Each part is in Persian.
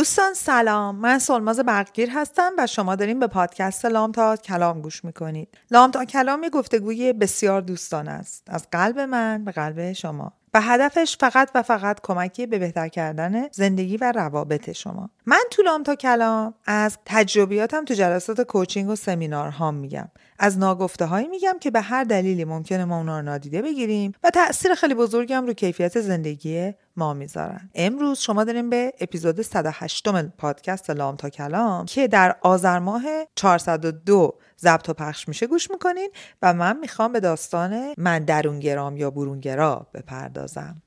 دوستان سلام. من سلماز برقگیر هستم و شما داریم به پادکست لام تا کلام گوش می‌کنید. لام تا کلام یه گفتگوی بسیار دوستان است. از قلب من به قلب شما. و هدفش فقط و فقط کمکی به بهتر کردن زندگی و روابط شما. من تو لام تا کلام از تجربیاتم تو جلسات کوچینگ و سمینارهام میگم. از ناگفته هایی میگم که به هر دلیلی ممکنه ما اونا رو نادیده بگیریم و تاثیر خیلی بزرگم رو کیفیت زندگی ما می‌ذارن. امروز شما داریم به اپیزود 108 پادکست لام تا کلام که در آذر ماه 402 ضبط و پخش میشه گوش می‌کنین و من می‌خوام به داستان من درونگرام یا برونگرا بپردازم.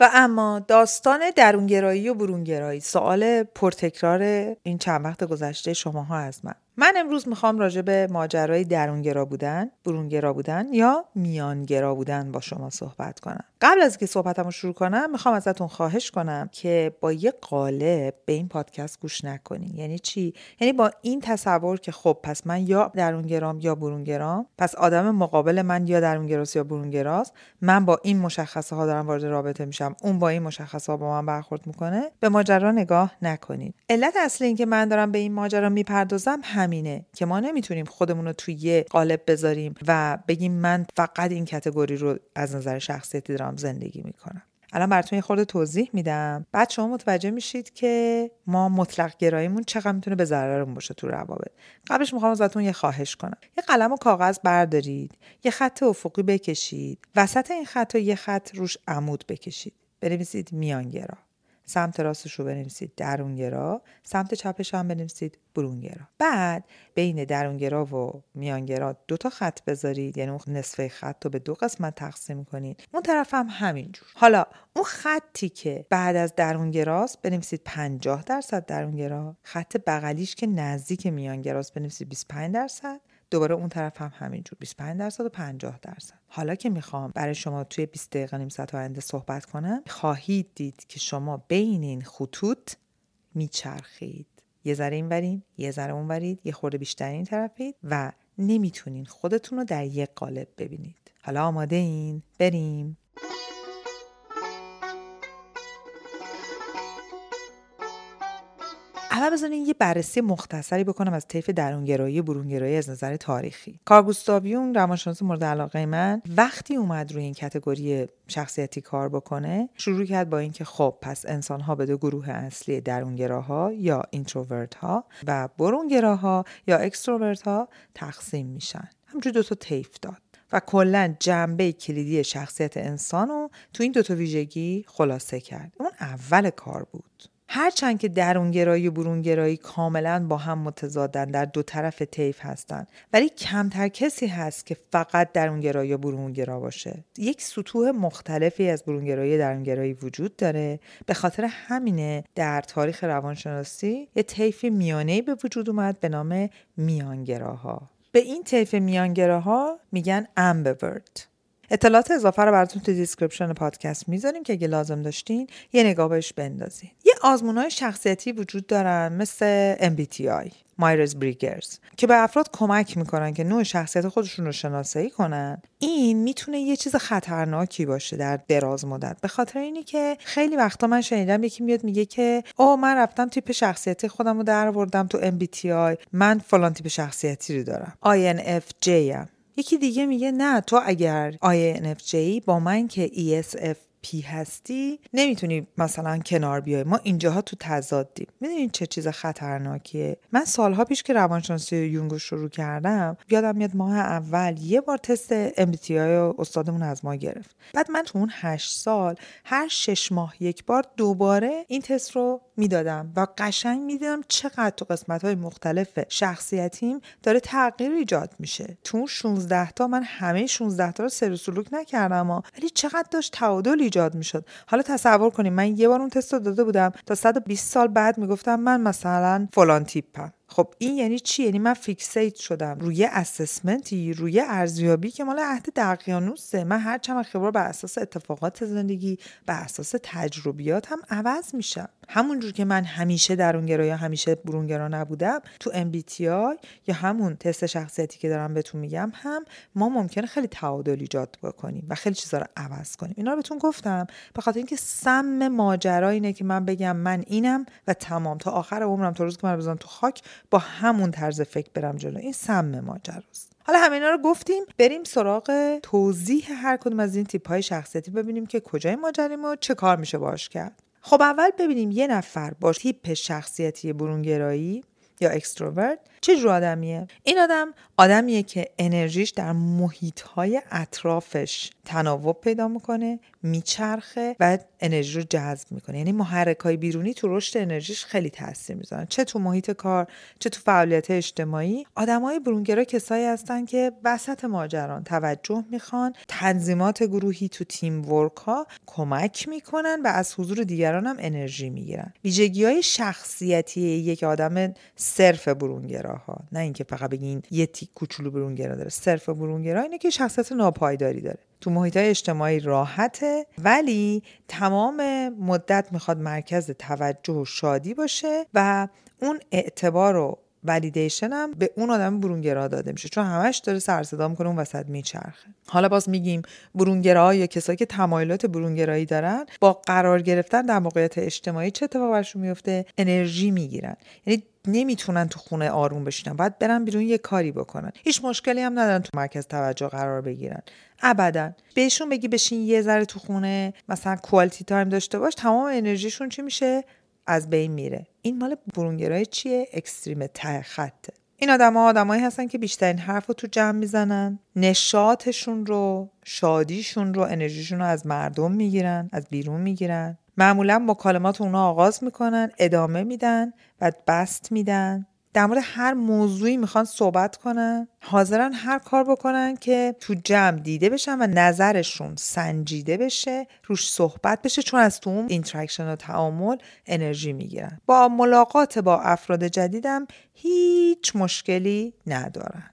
و اما داستان درونگرایی و برونگرایی. سوال پرتکرار این چند وقت گذشته شماها از من. من امروز می‌خوام راجع به ماجرای درونگرا بودن، برونگرا بودن یا میانگرا بودن با شما صحبت کنم. قبل از که صحبتم رو شروع کنم می‌خوام ازتون خواهش کنم که با یه قالب به این پادکست گوش نکنین. یعنی چی؟ یعنی با این تصور که خب پس من یا درونگرام یا برونگرام، پس آدم مقابل من یا درونگراست یا برونگراست، من با این مشخصه ها دارم وارد رابطه میشم، اون با این مشخصه ها با من برخورد می‌کنه. به ماجرا نگاه نکنید. علت اصلی اینکه من دارم به این ماجرا می‌پردازم همینه که ما نمی‌تونیم خودمون رو توی یه قالب بذاریم و بگیم من فقط این کتگوری رو از نظر شخصیتی دارم زندگی می‌کنم. الان براتون یه خورده توضیح میدم. بعد شما متوجه میشید که ما مطلق گراییمون چقدر می‌تونه به ضررمون باشه تو روابط. قبلش می‌خوام ازتون یه خواهش کنم. یه قلم و کاغذ بردارید. یه خط افقی بکشید. وسط این خط و یه خط روش عمود بکشید. بنویسید میانگرا. سمت راستش رو بنویسید درونگرا. سمت چپش هم بنویسید برونگرا. بعد بین درونگرا و میانگرا دو تا خط بذارید یعنی اون نصفه خط رو به دو قسمت تقسیم کنید اون طرف هم همینجور. حالا اون خطی که بعد از درونگراست بنویسید 50 درصد درونگرا. خط بغلیش که نزدیک میانگراست بنویسید 25 درصد. دوباره اون طرف هم همینجور 25 درصد و 50 درصد. حالا که می‌خوام برای شما توی 20 دقیقه نیم ساعت آینده صحبت کنم خواهید دید که شما بین این خطوط میچرخید. یه ذره این ورین یه ذره اون ورید یه خورده بیشتر این طرفید و نمی‌تونین خودتون رو در یک قالب ببینید. حالا آماده این؟ بریم. اول بذارین یه بررسی مختصری بکنم از طیف درونگرایی و برونگرایی از نظر تاریخی. کارل گوستاو یونگ روانشناس مورد علاقه من وقتی اومد روی این category شخصیتی کار بکنه شروع کرد با اینکه خب پس انسان ها به دو گروه اصلی درونگراها یا introvert ها و برونگراها یا extrovert ها تقسیم میشن. همجور دو تا طیف داد و کلا جنبه کلیدی شخصیت انسان رو تو این دوتا ویژگی خلاصه کرد. اون اول کار بود. هرچند که درونگرایی و برونگرایی کاملا با هم متضادن در دو طرف طیف هستند ولی کمتر کسی هست که فقط درونگرایی یا برونگرا باشه. یک سطوح مختلفی از برونگرایی درونگرایی وجود داره. به خاطر همینه در تاریخ روانشناسی یه طیف میانه به وجود اومد به نام میانگراها. به این طیف میانگراها میگن ambivert اطلاعات اضافه رو براتون تو description پادکست می‌ذاریم که اگه لازم داشتین یه نگاه بهش بندازین. یه آزمون های شخصیتی وجود دارن مثل MBTI Myers Briggs که به افراد کمک می‌کنن که نوع شخصیت خودشون رو شناسایی کنن. این می‌تونه یه چیز خطرناکی باشه در دراز مدت. به خاطر اینی که خیلی وقتا من شنیدم یکی میاد میگه که او من رفتم تیپ شخصیتی خودم رو در آوردم تو MBTI من فلان تیپ شخصیتی رو دارم. INFJ ام. یکی دیگه میگه نه تو اگر INFJ با من که ESF پی هستی نمی‌تونی مثلا کنار بیای. ما اینجاها تو تضادیم. می‌دونین چه چیز خطرناکیه؟ من سالها پیش که روانشناسی یونگ شروع کردم یادم میاد ماه اول یه بار تست MBTI استادمون از ما گرفت. بعد من تو اون هشت سال هر شش ماه یک بار دوباره این تست رو می‌دادم و قشنگ می‌دیدم چقدر تو قسمت های مختلف شخصیتیم داره تغییر ایجاد میشه. تو اون 16 تا من همه 16 تا رو سر سلوک نکردم ولی چقدر داشت تعادل ایجاد می‌شد. حالا تصور کنیم من یه بار اون تست رو داده بودم تا 120 سال بعد می‌گفتم من مثلا فلان تیپم. خب این یعنی چی؟ یعنی من fixate شدم. روی assessment ی روی ارزیابی که مال عهد دقیانوسه من هر چند خب بر اساس اتفاقات زندگی بر اساس تجربیات هم عوض میشم. همونجور که من همیشه درونگرا یا همیشه برونگرا نبودم تو MBTI یا همون تست شخصیتی که دارم بهتون میگم هم ما ممکنه خیلی تعادل ایجاد بکنیم و خیلی چیزا رو عوض کنیم. اینا رو بهتون گفتم. به خاطر اینکه سم ماجرا اینه که من بگم من اینم و تمام. تا آخر عمرم تا روز که من بزنم تو خاک با همون طرز فکر برم جلو. این سم ماجراست. حالا همینا رو گفتیم بریم سراغ توضیح هر کدوم از این تیپ های شخصیتی ببینیم که کجای ماجریم و چه کار میشه باش کرد. خب اول ببینیم یه نفر با تیپ شخصیتی برونگرایی یا اکستروورت چه جور آدمیه؟ این آدم آدمیه که انرژیش در محیط های اطرافش تناوب پیدا می‌کنه میچرخه و انرژی رو جذب می‌کنه. یعنی محرک های بیرونی تو رشد انرژیش خیلی تاثیر می‌ذارن چه تو محیط کار چه تو فعالیت اجتماعی. آدمای برونگرا کسایی هستن که وسط ماجران توجه می‌خوان تنظیمات گروهی تو تیم ورک ها کمک می‌کنن و از حضور دیگران هم انرژی می‌گیرن. ویژگی های شخصیتی یک آدم صرف برونگراها نه اینکه فقط بگین یه تیک کوچولو برونگرا داره. صرف برونگرا اینه که شخصیت ناپایداری داره. تو محیط های اجتماعی راحته ولی تمام مدت می‌خواد مرکز توجه و شادی باشه و اون اعتبار و ولیدیشن هم به اون آدم برونگرا داده میشه. چون همش داره سر صدا می‌کنه اون وسط میچرخه. حالا باز میگیم برونگرا یا کسایی که تمایلات برونگرایی دارن با قرار گرفتن در موقعیت اجتماعی چه اتفاقی میفته انرژی می‌گیرن. یعنی نمی‌تونن تو خونه آروم بشینن باید برن بیرون یه کاری بکنن. هیچ مشکلی هم ندارن تو مرکز توجه قرار بگیرن. ابدا. بهشون بگی بشین یه ذره تو خونه مثلا کوالیتی تایم داشته باش تمام انرژیشون چی میشه؟ از بین میره. این مال برونگرای چیه؟ extreme ته خطه. این آدم ها آدمایی هستن که بیشترین حرف رو تو جمع می‌زنن نشاطشون رو شادیشون رو انرژیشون رو از مردم می‌گیرن از بیرون می‌گیرن. معمولا مکالمات اونا آغاز می‌کنن ادامه میدن و بسط میدن. در مورد هر موضوعی می‌خوان صحبت کنن. حاضرن هر کار بکنن که تو جمع دیده بشن و نظرشون سنجیده بشه روش صحبت بشه چون از تو اون interaction و تعامل انرژی می‌گیرن. با ملاقات با افراد جدیدم هیچ مشکلی ندارن.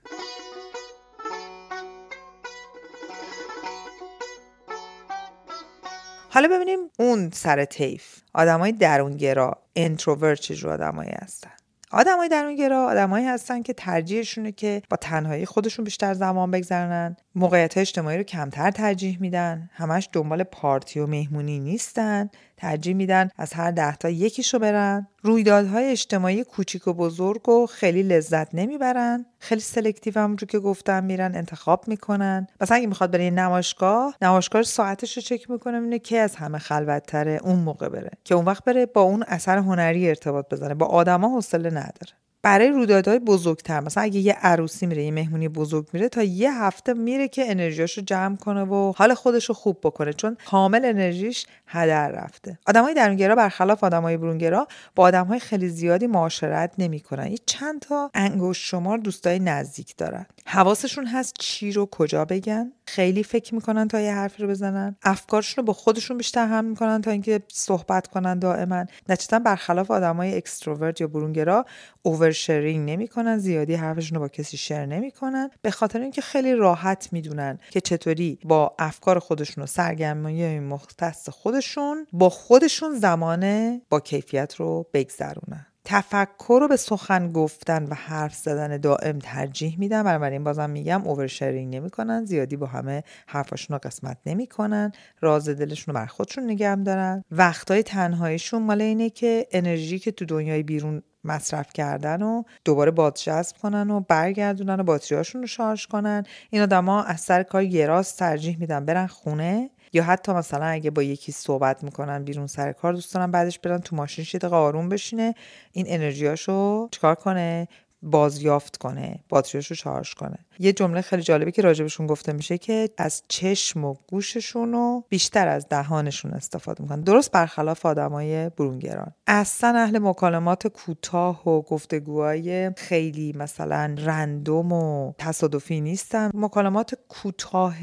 حالا ببینیم اون سر تیف آدمای درونگرا انتروورت چه آدمایی هستن؟ آدمای درونگرا آدمایی هستن که ترجیحشونه که با تنهایی خودشون بیشتر زمان بگذرنن موقعیت اجتماعی رو کمتر ترجیح میدن همش دنبال پارتی و مهمونی نیستن. ترجیح میدن از هر دهتا یکیشو برن. رویدادهای اجتماعی کوچیک و بزرگ و خیلی لذت نمی‌برن. خیلی سلکتیو همونجور که گفتم میرن انتخاب می‌کنن. مثلا اگه می‌خواد بره نمایشگاه نمایشگاه ساعتش رو چک می‌کنه اینه که از همه خلوتتره اون موقع بره. که اون وقت بره با اون اثر هنری ارتباط بزنه با آدما حوصله نداره. برای رویدادهای بزرگتر. مثلا اگه یه عروسی میره یه مهمونی بزرگ میره تا یه هفته میره که انرژیاشو جمع کنه و حال خودش رو خوب بکنه چون کامل انرژیش هدر رفته. آدمای درونگرا برخلاف آدمای برونگرا با آدمهای خیلی زیادی معاشرت نمی‌کنن. یه چند تا انگشت شمار دوستای نزدیک دارن. حواسشون هست چی رو کجا بگن. خیلی فکر می‌کنن تا یه حرفی رو بزنن. افکارشون رو با خودشون بیشتر هم می‌کنن تا اینکه صحبت کنن دائما. نتیجتا برخلاف آدمای اکستروورت یا برونگرا اوور شرینگ نمی‌کنن زیادی حرفشون رو با کسی شیر نمی‌کنن به خاطر اینکه خیلی راحت می‌دونن که چطوری با افکار خودشون و سرگرمی مختص خودشون با خودشون زمان با کیفیت رو بگذرونن. تفکر رو به سخن گفتن و حرف زدن دائم ترجیح میدن. بنابراین بازم میگم اوورشرینگ نمی‌کنن زیادی با همه حرفاشون رو قسمت نمی‌کنن. راز دلشون رو بر خودشون نگه دارن وقتای تنهاییشون مال اینه که انرژی که تو دنیای بیرون مصرف کردن و دوباره بازجذب کنن و برگردونن و باتریاشون رو شارژ کنن. این آدما از سر کار یه راست ترجیح میدن برن خونه یا حتی مثلا اگه با یکی صحبت می‌کنن بیرون سر کار دوست بعدش برن تو ماشین دقیقه آروم بشینه. این انرژیاشو چیکار کنه؟ بازیافت کنه باتریاشو شارژ کنه. یه جمله خیلی جالبی که راجبشون گفته میشه که از چشم و گوششون و بیشتر از دهانشون استفاده می‌کنن. درست برخلاف آدمای برونگران. اصلا اهل مکالمات کوتاه و گفتگوهای خیلی مثلا رندوم و تصادفی نیستن. مکالمات کوتاه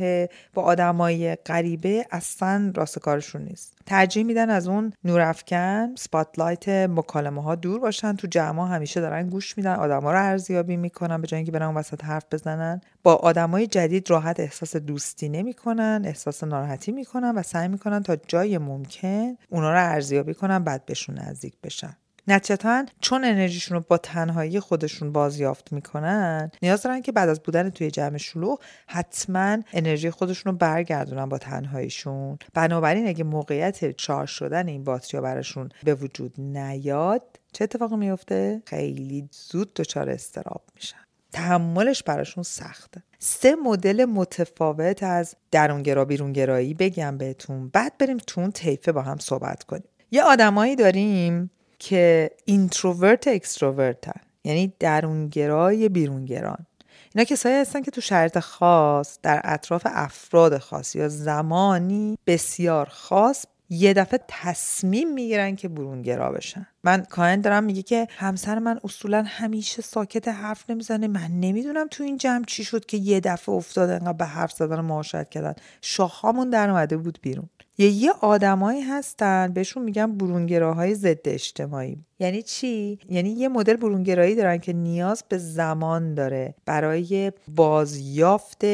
با آدمای غریبه اصلا راست کارشون نیست. ترجیح میدن از اون نورافکن سپاتلایت مکالمه ها دور باشن. تو جمع همیشه دارن گوش میدن آدما رو ارزیابی می‌کنن به جای اینکه برن وسط حرف بزنن. با آدمای جدید راحت احساس دوستی نمی‌کنن احساس ناراحتی می‌کنن و سعی می‌کنن تا جای ممکن اونا رو ارزیابی کنن بعد بهشون نزدیک بشن. نتیجتا چون انرژیشون رو با تنهایی خودشون بازیافت می‌کنن نیاز دارن که بعد از بودن توی جمع شلوغ حتما انرژی خودشون رو برگردونن با تنهاییشون. بنابراین اگه موقعیت charge شدن این باتری براشون به وجود نیاد چه اتفاقی میفته خیلی زود دچار اضطراب میشن. تحملش براشون سخته. سه مدل متفاوت از درونگرا برونگرایی بگم بهتون. بعد بریم تو اون طیفه با هم صحبت کنیم. یه آدمایی داریم که introvert extrovert ن یعنی درونگرای برونگران؟ اینا کسایی هستن که تو شرط خاص در اطراف افراد خاص یا زمانی بسیار خاص یه دفعه تصمیم می‌گیرن که برونگرا بشن. من کاهن دارم میگه که همسر من اصولا همیشه ساکت حرف نمی‌زنه. من نمی‌دونم تو این جمع چی شد که یه دفعه افتاد انقدر به حرف زدن معاشرت کردن. شاخامون در اومده بود بیرون. یه یه آدمایی هستن بهشون میگن برونگراهای ضد اجتماعی. یعنی چی؟ یعنی یه مدل برونگرایی دارن که نیاز به زمان داره. برای بازیافت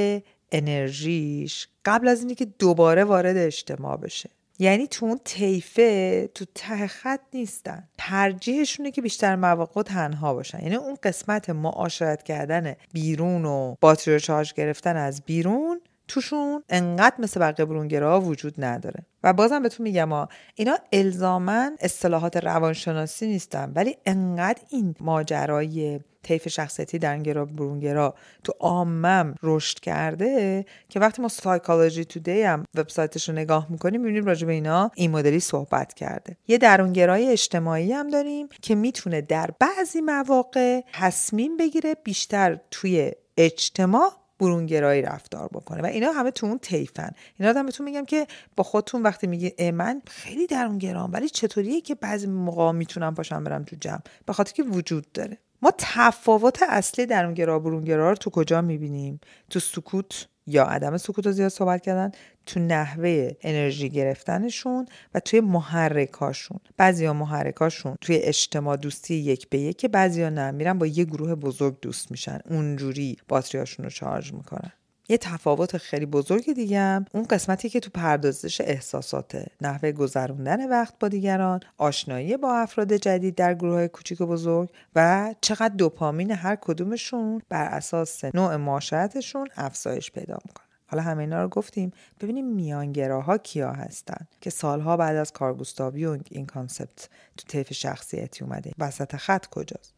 انرژیش قبل از اینکه دوباره وارد اجتماع بشه. یعنی تو اون طیفه تو ته خط نیستن. ترجیحشونه که بیشتر مواقع تنها باشن. یعنی اون قسمت معاشرت کردن بیرون و باتری چارج گرفتن از بیرون توشون انقدر مثل بقیه برونگرا وجود نداره. و بازم بهتون میگم ها اینا الزاما اصطلاحات روانشناسی نیستن ولی انقدر این ماجرای طیف شخصیتی درونگرا برونگرا تو عامم رشد کرده که وقتی ما سایکولوژی تودی هم وبسایتش رو نگاه می‌کنیم می‌بینیم راجع به اینا این مدلی صحبت کرده. یه درونگرای اجتماعی هم داریم که می‌تونه در بعضی مواقع تصمیم بگیره بیشتر توی اجتماع برونگرایی رفتار بکنه. و اینا همه تو اون تیفن اینا هم بهتون میگم که با خودتون وقتی میگه من خیلی درونگرام ولی چطوریه که بعضی موقع می‌تونم پاشم برم تو جمع؟ به خاطر که وجود داره. ما تفاوت اصلی درونگرا برونگرا رو تو کجا می‌بینیم؟ تو سکوت یا عدم سکوت رو زیاد صحبت کردن؟ تو نحوه انرژی گرفتنشون و توی محرکاشون. بعضیا محرکاشون توی اجتماع دوستی یک به یک بعضیا نه. میرن با یه گروه بزرگ دوست میشن. اونجوری باتریاشون رو چارج می‌کنن. یه تفاوت خیلی بزرگ دیگه هم اون قسمتی که تو پردازش احساساته نحوه گذروندن وقت با دیگران آشنایی با افراد جدید در گروه های کوچیک و بزرگ و چقدر دوپامین هر کدومشون بر اساس نوع معاشرتشون افزایش پیدا می‌کنه. حالا همه اینا رو گفتیم. ببینیم میانگراها کیا هستن که سالها بعد از کارل گوستاو یونگ این concept تو طیف شخصیتی اومده. وسط خط کجاست؟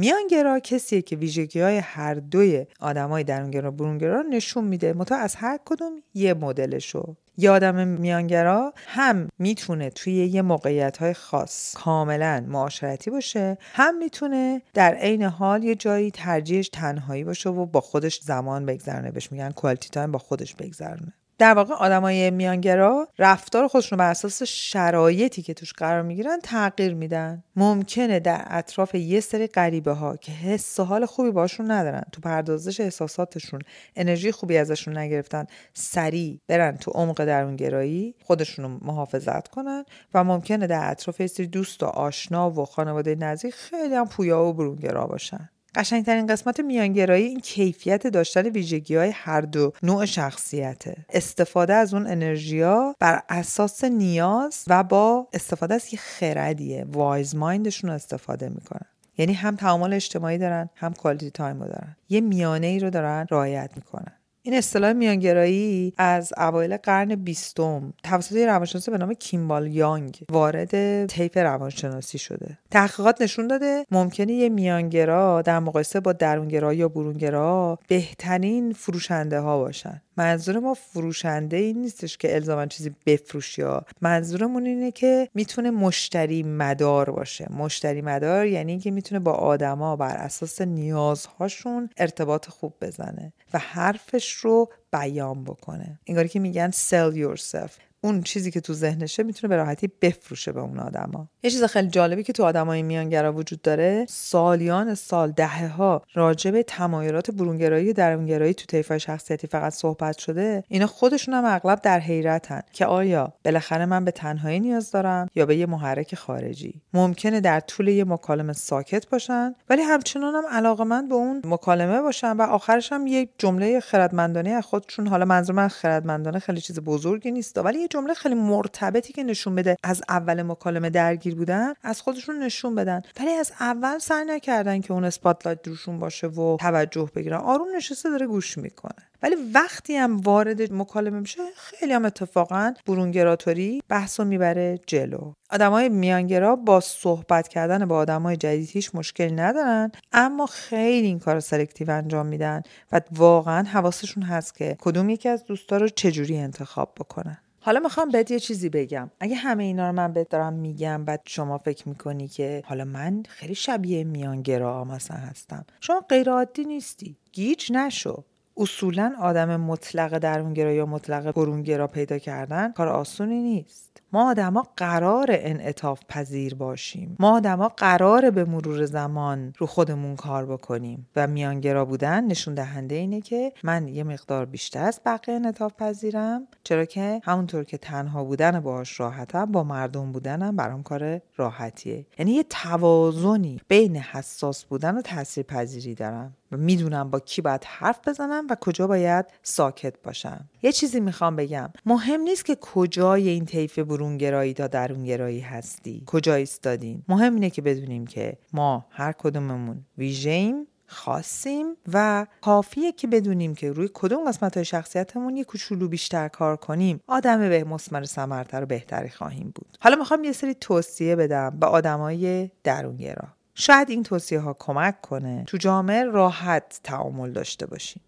میانگرا کسیه که ویژگی های هر دوی آدمای درونگرا برونگرا نشون میده. منتها از هر کدوم یه مدلشو. یه آدم میانگرا هم می‌تونه توی یه موقعیت های خاص کاملا معاشرتی باشه هم می‌تونه در عین حال یه جایی ترجیحش تنهایی باشه و با خودش زمان بگذرونه بهش میگن quality time با خودش بگذرونه در واقع آدمای میانگرا رفتار خودشون بر اساس شرایطی که توش قرار می‌گیرن تغییر میدن. ممکنه در اطراف یه سری غریبه ها که حس و حال خوبی باشون ندارن تو پردازش احساساتشون انرژی خوبی ازشون نگرفتن سریع برن تو عمق درونگرایی خودشون رو محافظت کنن و ممکنه در اطراف یه سری دوست و آشنا و خانواده نزدیک خیلی هم پویا و برونگرا باشن. قشنگترین قسمت میانگرایی این کیفیت داشتن ویژگی های هر دو نوع شخصیته. استفاده از اون انرژیا بر اساس نیاز و با استفاده از یه خردیه. wise mind شون استفاده می‌کنن. یعنی هم تعامل اجتماعی دارن هم کوالیتی تایم دارن. یه میانه ای رو دارن رعایت می‌کنن. این اصطلاح میانگرایی از اوایل قرن بیستم توسط روانشناس به نام کیمبال یانگ وارد طیف روانشناسی شده. تحقیقات نشون داده ممکنه یه میانگرا در مقایسه با درونگرا یا برونگرا بهترین فروشنده ها باشن. منظور ما فروشنده این نیستش که الزاما چیزی بفروشی یا منظورمون اینه که می‌تونه مشتری مدار باشه. مشتری مدار یعنی که می‌تونه با آدما بر اساس نیازهاشون ارتباط خوب بزنه و حرفش رو بیان بکنه. انگاری که میگن sell yourself. اون چیزی که تو ذهنشه می‌تونه به راحتی بفروشه به اون آدما. یه چیز خیلی جالبی که تو آدمای میانگرا وجود داره سالیان سال دهه ها راجع به تمایلات برونگرایی و درونگرایی تو طیفای شخصیتی فقط صحبت شده اینا خودشون هم اغلب در حیرتن که آیا بالاخره من به تنهایی نیاز دارم یا به یه محرک خارجی. ممکنه در طول یه مکالمه ساکت باشن ولی همچنان هم علاقه به اون مکالمه باشن و آخرش هم یک جمله خردمندانه از خودشون. حالا منظور من خردمندانه خیلی چیز بزرگی نیست ولی یه جمله خیلی مرتبطی که نشون بده از اول مکالمه درگیر بودن از خودشون نشون بدن. ولی از اول سعی نکردن که اون اسپاتلایت روشون باشه و توجه بگیرن. آروم نشسته داره گوش می‌کنه. ولی وقتی هم وارد مکالمه میشه خیلی هم اتفاقا برونگرا طوری بحث می‌بره جلو. آدمای میانگرا با صحبت کردن با آدمای جدید هیچ مشکلی ندارن اما خیلی این کار selective انجام میدن و واقعا حواسشون هست که کدوم یکی از دوستا رو چجوری انتخاب بکنن. حالا می‌خوام بهت یه چیزی بگم. اگه همه اینا رو من بهت میگم بعد شما فکر می‌کنی که حالا من خیلی شبیه میانگرا مثلا هستم. شما غیر عادی نیستی. گیج نشو. اصولا آدم مطلق درونگرا یا مطلق برونگرا پیدا کردن کار آسونی نیست. ما آدما قرار انعطاف پذیر باشیم. ما آدما قرار به مرور زمان رو خودمون کار بکنیم و میانگرا بودن نشون دهنده اینه که من یه مقدار بیشتر از بقیه انعطاف پذیرم چرا که همونطور که تنها بودن باهاش راحتم با مردم بودنم برام کار راحتیه. یعنی یه توازنی بین حساس بودن و تاثیر پذیری دارم. می‌دونم با کی باید حرف بزنم و کجا باید ساکت باشم. یه چیزی می‌خوام بگم. مهم نیست که کجای این طیف برونگرایی تا درونگرایی هستی. کجا ایستادین. مهم اینه که بدونیم که ما هر کدوممون ویژهیم خاصیم و کافیه که بدونیم که روی کدوم قسمت های شخصیتمون یه کوچولو بیشتر کار کنیم. آدم به مسمر سمرتر و بهتری خواهیم بود. حالا می‌خوام یه سری توصیه بدم به آدمای درونگرا. شاید این توصیه ها کمک کنه تو جامعه راحت تعامل داشته باشیم.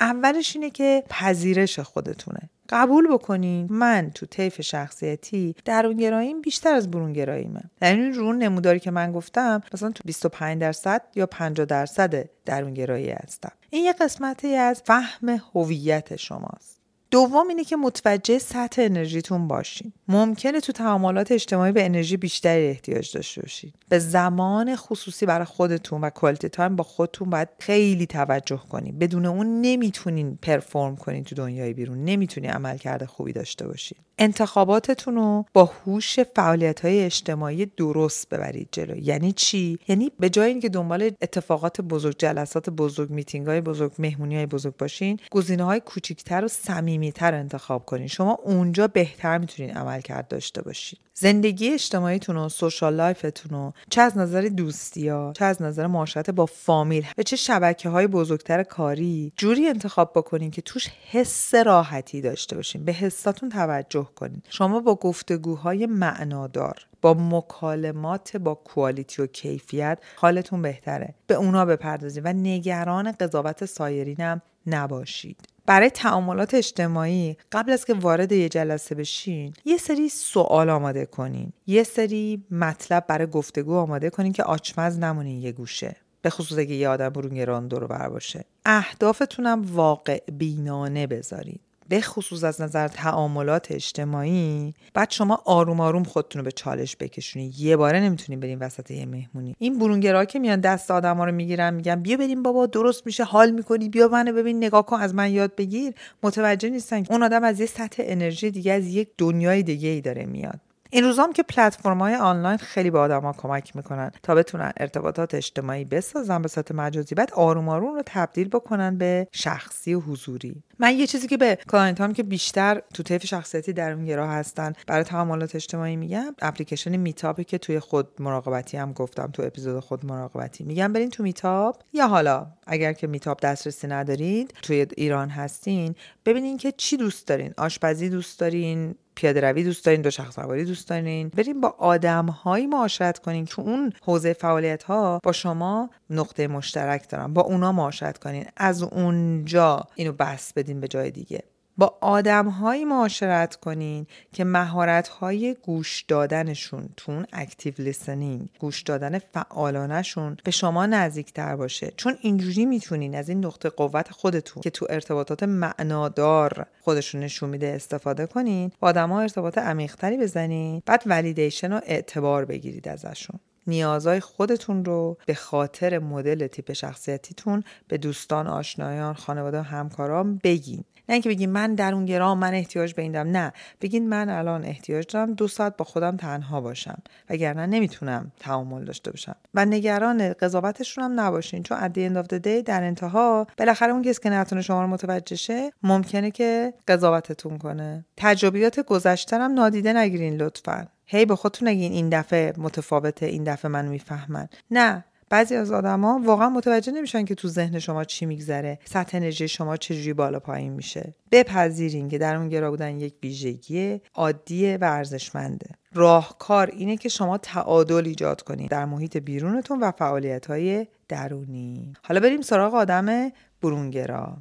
اولش اینه که پذیرش خودتونه. قبول بکنین من تو طیف شخصیتی درونگراییم بیشتر از برونگراییمه. یعنی این رون نموداری که من گفتم مثلا تو 25 درصد یا 50 درصد درونگرایی هستم. این یه قسمتی از فهم هویت شماست. دوم اینه که متوجه سطح انرژیتون باشین. ممکنه تو تعاملات اجتماعی به انرژی بیشتری احتیاج داشته باشید به زمان خصوصی برای خودتون و کوالیتی تایم با خودتون باید خیلی توجه کنید بدون اون نمی‌تونین پرفورم کنین تو دنیای بیرون. نمی‌تونین عملکرد خوبی داشته باشین. انتخاباتتون رو با هوش فعالیت های اجتماعی درست ببرید جلو. یعنی چی؟ یعنی به جای اینکه دنبال اتفاقات بزرگ جلسات بزرگ میتینگ های بزرگ مهمونی های بزرگ باشین گزینه های کوچیکتر و صمیمیتر انتخاب کنین. شما اونجا بهتر می‌تونین عمل کرد داشته باشین. زندگی اجتماعیتون و social life تون رو چه از نظر دوستی ها چه از نظر معاشرت با فامیل و چه شبکه های بزرگتر کاری جوری انتخاب بکنین که توش حس راحتی داشته باشین. به حساتون توجه کنین. شما با گفتگوهای معنادار با مکالمات با quality و کیفیت حالتون بهتره. به اونا بپردازید و نگران قضاوت سایرینم نباشید. برای تعاملات اجتماعی قبل از که وارد یه جلسه بشین یه سری سوال آماده کنین. یه سری مطلب برای گفتگو آماده کنین که آچمز نمونین یه گوشه. به خصوص اگه یه آدم برون دور بر باشه. اهدافتونم واقع بینانه بذارید به خصوص از نظر تعاملات اجتماعی بعد شما آروم آروم خودتون رو به چالش بکشونی. یه باره نمی‌تونین بریم وسط یه مهمونی. این برونگرا که میان دست آدما رو می‌گیرن میگن بیا بریم بابا درست میشه حال می‌کنی بیا منو ببین نگاه کن از من یاد بگیر. متوجه نیستن اون آدم از یه سطح انرژی دیگه از یک دنیای دیگه ای داره میاد. این روزام که پلتفرم های آنلاین خیلی به آدما کمک می‌کنن تا بتونن ارتباطات اجتماعی بسازن به صورت مجازی بعد آروم آروم رو تبدیل بکنن به شخصی و حضوری. من یه چیزی که به client که بیشتر تو طیف شخصیتی درون گرا هستن برای تعاملات اجتماعی میگم اپلیکیشن Meetup ی که توی خود مراقبتی هم گفتم تو اپیزود خود مراقبتی. میگم برین تو Meetup یا حالا اگر که Meetup دسترسی ندارید توی ایران هستین ببینین که چی دوست دارین. آشپزی دوست دارین پیاده روی دوست دارین دوچرخه سواری دوست دارین. بریم با آدم هایی معاشرت کنین که اون حوزه فعالیت ها با شما نقطه مشترک دارن با اونا معاشرت کنین. از اونجا اینو بسط بدین به جای دیگه. با آدمهایی معاشرت کنین که مهارت‌های گوش دادنشون تون active listening گوش دادن فعالانشون به شما نزدیکتر باشه. چون اینجوری می‌تونین از این نقطه قوت خودتون که تو ارتباطات معنادار خودشون نشون میده استفاده کنین با آدم‌ها ارتباط عمیقتری بزنین بعد validation و اعتبار بگیرید ازشون. نیازهای خودتون رو به خاطر مدل تیپ شخصیتیتون به دوستان آشنایان خانواده همکاران بگین. نه اینکه بگین من در اون گرام من احتیاج به این دارم. نه. بگین من الان احتیاج دارم دو ساعت با خودم تنها باشم. وگرنه نمی‌تونم تعامل داشته باشم. و نگران قضاوتشون هم نباشین. چون ادی اند اف در انتها بالاخره اون کسی که نتونه شما رو متوجه شه ممکنه که قضاوتتون کنه. تجربیات گذشته هم نادیده نگیرین لطفا. هی به خودتون نگین این دفعه متفاوته این دفعه من می‌فهمن. نه بعضی از آدما واقعا متوجه نمیشن که تو ذهن شما چی میگذره سطح انرژی شما چجوری بالا پایین میشه. بپذیرین که در اون گرا بودن یک ویژگی عادیه و ارزشمنده. راهکار اینه که شما تعادل ایجاد کنید در محیط بیرونتون و فعالیت های درونی. حالا بریم سراغ آدم برونگرا.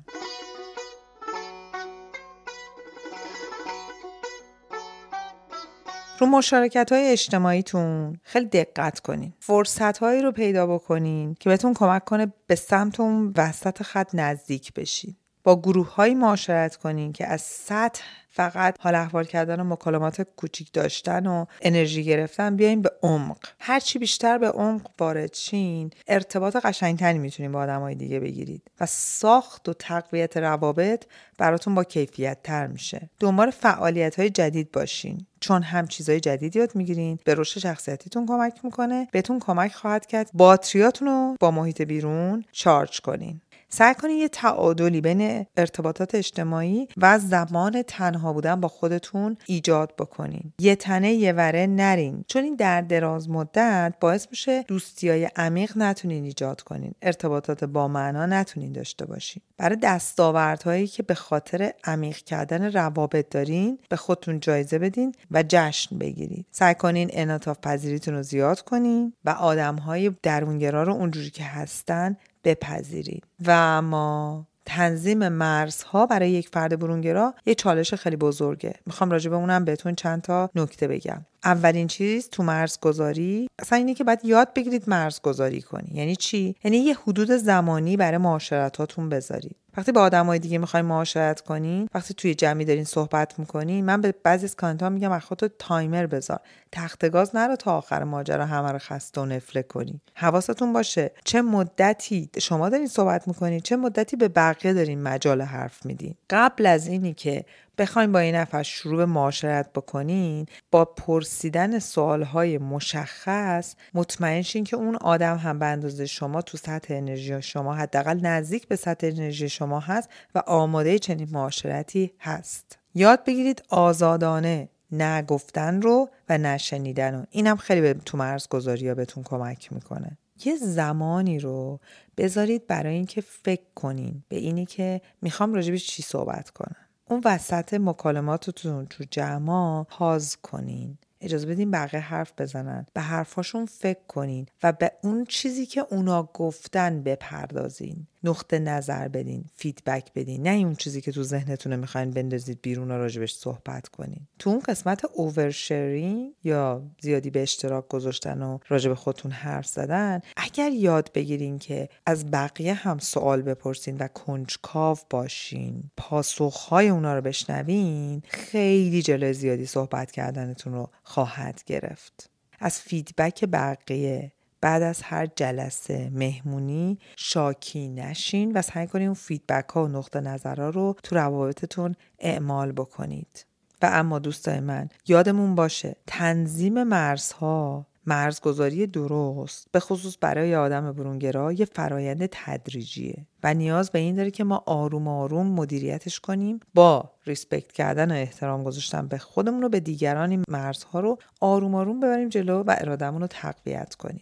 رو مشارکت های اجتماعیتون خیلی دقت کنین. فرصت هایی رو پیدا بکنین که بهتون کمک کنه به سمت اون وسط خط نزدیک بشین. با گروه های معاشرت کنین که از سطح فقط حال احوال کردن و مکالمات کوچیک داشتن و انرژی گرفتن بیاین به عمق. هرچی بیشتر به عمق وارد شین ارتباط قشنگتری می‌تونین با آدمای دیگه بگیرید و ساخت و تقویت روابط براتون با کیفیت تر میشه. دنبال فعالیت های جدید باشین. چون هم چیزای جدید یاد می‌گیرین به رشد شخصیتیتون کمک می‌کنه. بهتون کمک خواهد کرد. باتریاتون رو با محیط بیرون چارج کنین. سعی کنید یه تعادلی بین ارتباطات اجتماعی و زمان تنها بودن با خودتون ایجاد بکنین. یه تنه یه وره نرین. چون این در دراز مدت باعث میشه دوستی های عمیق نتونین ایجاد کنین. ارتباطات با معنا نتونین داشته باشین. برای دستاوردهایی که به خاطر عمیق کردن روابط دارین به خودتون جایزه بدین و جشن بگیرید سعی کنین انعطاف پذیریتون رو زیاد کنین و آدمهای درونگرا رو اونجوری که هستن بپذیرید. و اما تنظیم مرزها برای یک فرد برونگرا یه چالش خیلی بزرگه. می‌خوام راجع به اونم بهتون چند تا نکته بگم. اولین چیز تو مرزگذاری اصلا اینه که باید یاد بگیرید مرزگذاری کنی. یعنی چی؟ یعنی یه حدود زمانی برای معاشرتاتون بذارید. وقتی با آدمای دیگه می‌خواین معاشرت کنین وقتی توی جمعی دارین صحبت می‌کنین من به بعضی از کانتا میگم از خودت تایمر بذار. تخت گاز نرو تا آخر ماجرا همه رو خسته و نفله کنی. حواستون باشه. چه مدتی شما دارین صحبت می‌کنین چه مدتی به بقیه دارین مجال حرف میدین. قبل از اینی که بخواین با این نفر شروع به معاشرت بکنین با پرسیدن سوالهای مشخص مطمئن شین که اون آدم هم به اندازه شما تو سطح انرژی شما حداقل نزدیک به سطح انرژی شما هست و آماده چنین معاشرتی هست. یاد بگیرید آزادانه نگفتن رو و نشنیدن رو. اینم خیلی به تو مرزگذاری ها بهتون کمک می‌کنه. یه زمانی رو بذارید برای اینکه فکر کنین. به اینی که می‌خوام راجبش چی صحبت کنم. اون وسط مکالماتتون تو جمع پاز کنین. اجازه بدین بقیه حرف بزنن. به حرفاشون فکر کنین و به اون چیزی که اونا گفتن بپردازین. نقطه نظر بدین فیدبک بدین. نه اون چیزی که تو ذهنتونه می‌خواین بندازید بیرون و راجبش صحبت کنین. تو اون قسمت اوورشرینگ یا زیادی به اشتراک گذاشتن و راجب خودتون حرف زدن اگر یاد بگیرین که از بقیه هم سوال بپرسین و کنجکاو باشین پاسخهای اونا رو بشنوین خیلی جلوی زیادی صحبت کردنتون رو خواهد گرفت. از feedback بقیه بعد از هر جلسه مهمونی شاکی نشین و سعی کنید اون feedback ها و نقطه نظرها رو تو روابطتون اعمال بکنید. و اما دوستای من یادمون باشه تنظیم مرزها مرزگذاری درست به خصوص برای آدم برونگرا یه فرایند تدریجیه و نیاز به این داره که ما آروم آروم مدیریتش کنیم با respect کردن و احترام گذاشتن به خودمون رو به دیگران این مرزها رو آروم آروم ببریم جلو و ارادمون رو تقویت کنیم.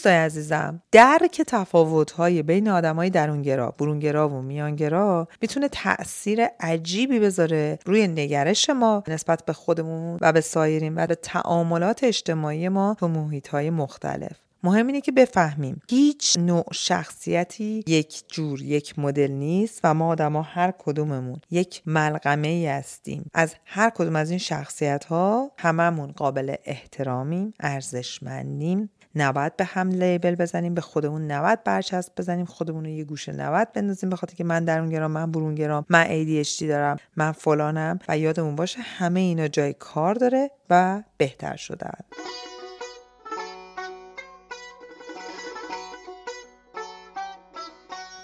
دوستای عزیزم درک تفاوت‌های بین آدمای درونگرا، برونگرا و میانگرا می‌تونه تاثیر عجیبی بذاره روی نگرش ما نسبت به خودمون و به سایرین و به تعاملات اجتماعی ما تو محیط‌های مختلف. مهم اینه که بفهمیم هیچ نوع شخصیتی یک جور یک مدل نیست و ما آدما هر کدوممون یک ملغمه ای هستیم از هر کدوم از این شخصیت ها هممون قابل احترامیم ارزشمندیم نباید به هم لیبل بزنیم به خودمون نباید برچسب بزنیم خودمون رو یه گوشه نباید بندازیم به خاطر که من درونگرام من برونگرام من ADHD دارم من فلانم و یادمون باشه همه اینا جای کار داره و بهتر شدن.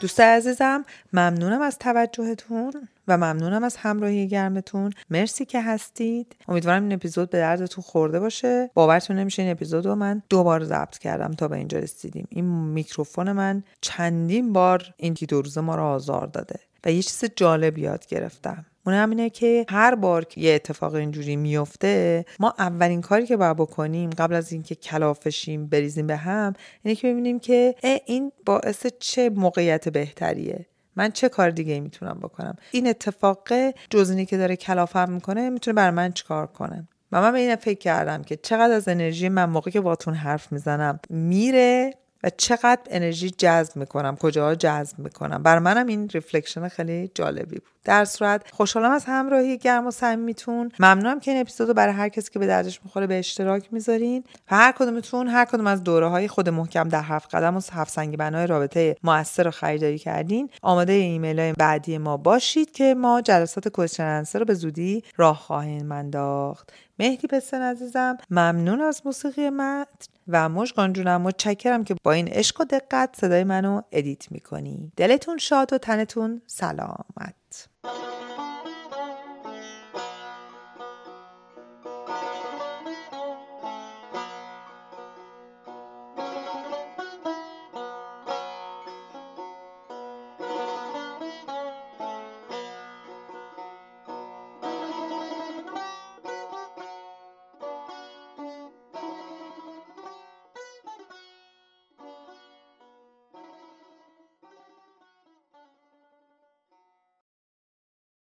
دوست عزیزم ممنونم از توجهتون و ممنونم از همراهی گرمتون. مرسی که هستید. امیدوارم این اپیزود به دردتون خورده باشه. باورتون نمیشه این اپیزود رو من دوبار ضبط کردم تا به اینجا رسیدیم. این میکروفون من چندین بار این دو روزه ما رو آزار داده. و یه چیز جالب یاد گرفتم. اون همینه که هر بار که یه اتفاق اینجوری میفته ما اولین کاری که باید بکنیم قبل از اینکه کلافشیم بریزیم به هم اینه که ببینیم که این باعث چه موقعیت بهتریه. من چه کار دیگه می‌تونم بکنم؟ این اتفاق جزینی که داره کلافم می‌کنه می‌تونه بر من چیکار کنه؟ و من به این فکر کردم که چقدر از انرژی من موقعی که باتون حرف می‌زنم میره چقدر انرژی جذب می‌کنم کجاها جذب می‌کنم. بر منم این reflection خیلی جالبی بود. در هر صورت. خوشحالم از همراهی گرم و صمیمیتون. ممنونم که این اپیزودو برای هر کسی که به دردش می‌خوره به اشتراک می‌ذارین. و هر کدومتون هر کدوم از دوره های خود محکم در هفت قدم و هفت سنگی بنای رابطه موثر رو خریداری کردین. آماده ایمیل های بعدی ما باشید که ما جلسات کوشن رو به زودی راه خواهیم انداخت. مهدی پسن عزیزم ممنون از موسیقی متن و مشقان جونم. متشکرم که با این عشق و دقت صدای منو ادیت می‌کنی. دلتون شاد و تنتون سلامت. States.